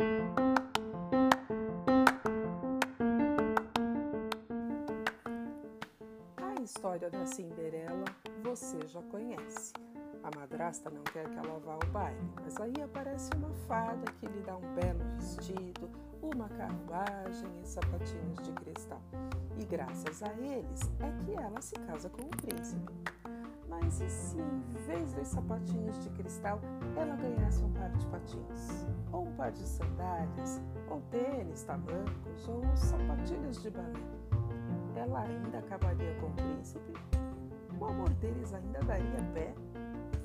A história da Cinderela você já conhece. A madrasta não quer que ela vá ao baile, mas aí aparece uma fada que lhe dá um belo vestido, uma carruagem e sapatinhos de cristal. E graças a eles é que ela se casa com o príncipe. Mas e se, em vez dos sapatinhos de cristal, ela ganhasse um par de patins? Ou um par de sandálias? Ou tênis, tamancos? Ou sapatilhas de balé? Ela ainda acabaria com o príncipe? O amor deles ainda daria pé?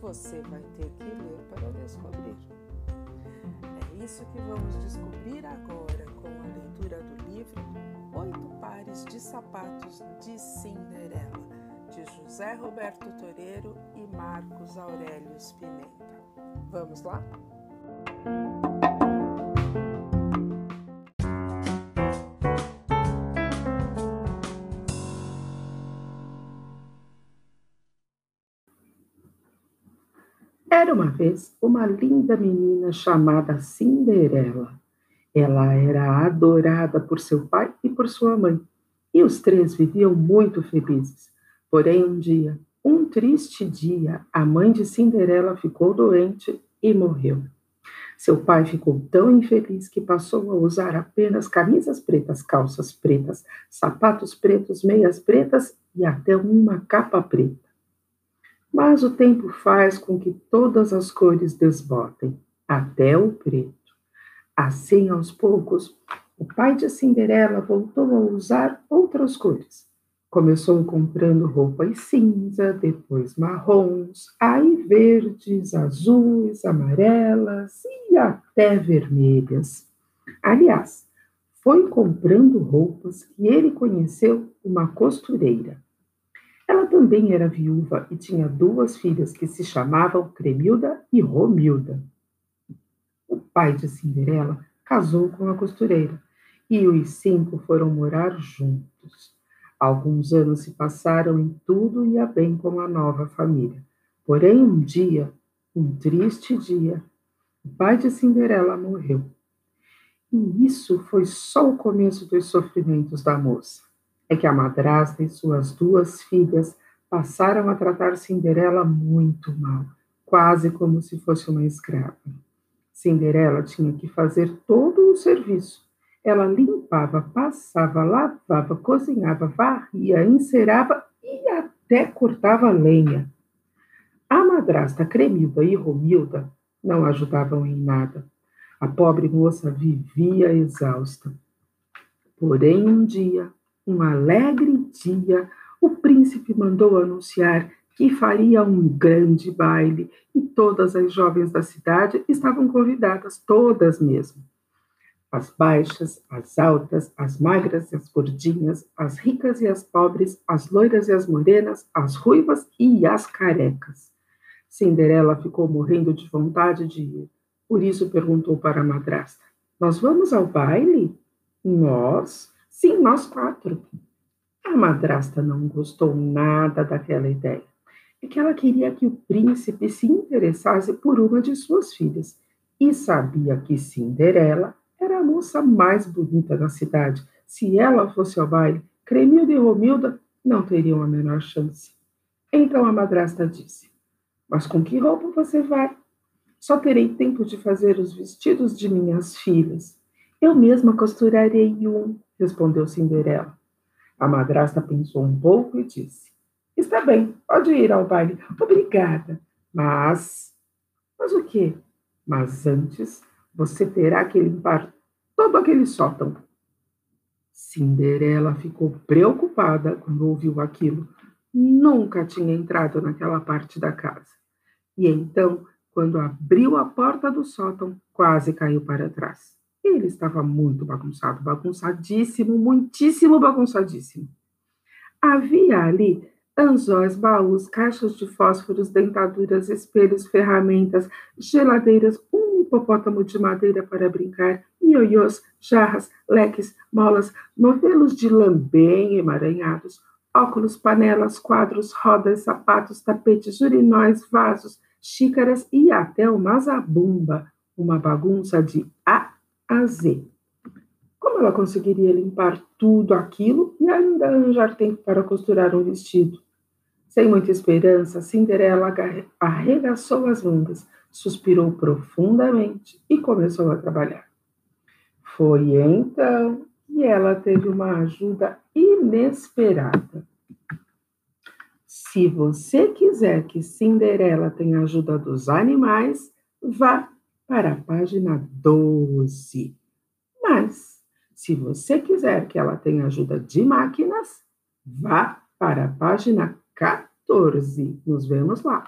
Você vai ter que ler para descobrir. É isso que vamos descobrir agora com a leitura do livro Oito Pares de Sapatos de Cinderela, de José Roberto Toreiro e Marcos Aurélio Pimenta. Vamos lá? Era uma vez uma linda menina chamada Cinderela. Ela era adorada por seu pai e por sua mãe, e os três viviam muito felizes. Porém, um dia, um triste dia, a mãe de Cinderela ficou doente e morreu. Seu pai ficou tão infeliz que passou a usar apenas camisas pretas, calças pretas, sapatos pretos, meias pretas e até uma capa preta mas o tempo faz com que todas as cores desbotem, até o preto. Assim, aos poucos, o pai de Cinderela voltou a usar outras cores. Começou comprando roupas cinza, depois marrons, aí verdes, azuis, amarelas e até vermelhas. Aliás, foi comprando roupas que ele conheceu uma costureira. Ela também era viúva e tinha duas filhas que se chamavam Cremilda e Romilda. O pai de Cinderela casou com a costureira e os cinco foram morar juntos. Alguns anos se passaram e tudo ia bem com a nova família. Porém, um dia, um triste dia, o pai de Cinderela morreu. E isso foi só o começo dos sofrimentos da moça é que a madrasta e suas duas filhas passaram a tratar Cinderela muito mal, quase como se fosse uma escrava. Cinderela tinha que fazer todo o serviço. Ela limpava, passava, lavava, cozinhava, varria, encerava e até cortava lenha. A madrasta Cremilda e Romilda não ajudavam em nada. A pobre moça vivia exausta. Porém, um dia, um alegre dia, o príncipe mandou anunciar que faria um grande baile e todas as jovens da cidade estavam convidadas, todas mesmo. As baixas, as altas, as magras e as gordinhas, as ricas e as pobres, as loiras e as morenas, as ruivas e as carecas. Cinderela ficou morrendo de vontade de ir. Por isso perguntou para a madrasta: Nós vamos ao baile? Nós? Sim, nós quatro. A madrasta não gostou nada daquela ideia. É que ela queria que o príncipe se interessasse por uma de suas filhas e sabia que Cinderela era a moça mais bonita da cidade. Se ela fosse ao baile, Cremilda e Romilda não teriam a menor chance. Então a madrasta disse: Mas com que roupa você vai? Só terei tempo de fazer os vestidos de minhas filhas. Eu mesma costurarei um, respondeu Cinderela. A madrasta pensou um pouco e disse: Está bem, pode ir ao baile. Obrigada. Mas. Mas o quê? Mas antes você terá que limpar todo aquele sótão. Cinderela ficou preocupada quando ouviu aquilo. Nunca tinha entrado naquela parte da casa. E então, quando abriu a porta do sótão, quase caiu para trás. Ele estava muito bagunçado, bagunçadíssimo, muitíssimo bagunçadíssimo. Havia ali anzóis, baús, caixas de fósforos, dentaduras, espelhos, ferramentas, geladeiras, um hipopótamo de madeira para brincar, ioiôs, jarras, leques, molas, novelos de lambém emaranhados, óculos, panelas, quadros, rodas, sapatos, tapetes, urinóis, vasos, xícaras e até uma zabumba, uma bagunça de A a Z. Como ela conseguiria limpar tudo aquilo e ainda arranjar tempo para costurar um vestido? Sem muita esperança, Cinderela arregaçou as mangas, suspirou profundamente e começou a trabalhar. Foi então que ela teve uma ajuda inesperada. Se você quiser que Cinderela tenha ajuda dos animais, vá para a página 12. Mas, se você quiser que ela tenha ajuda de máquinas, vá para a página 14. Nos vemos lá.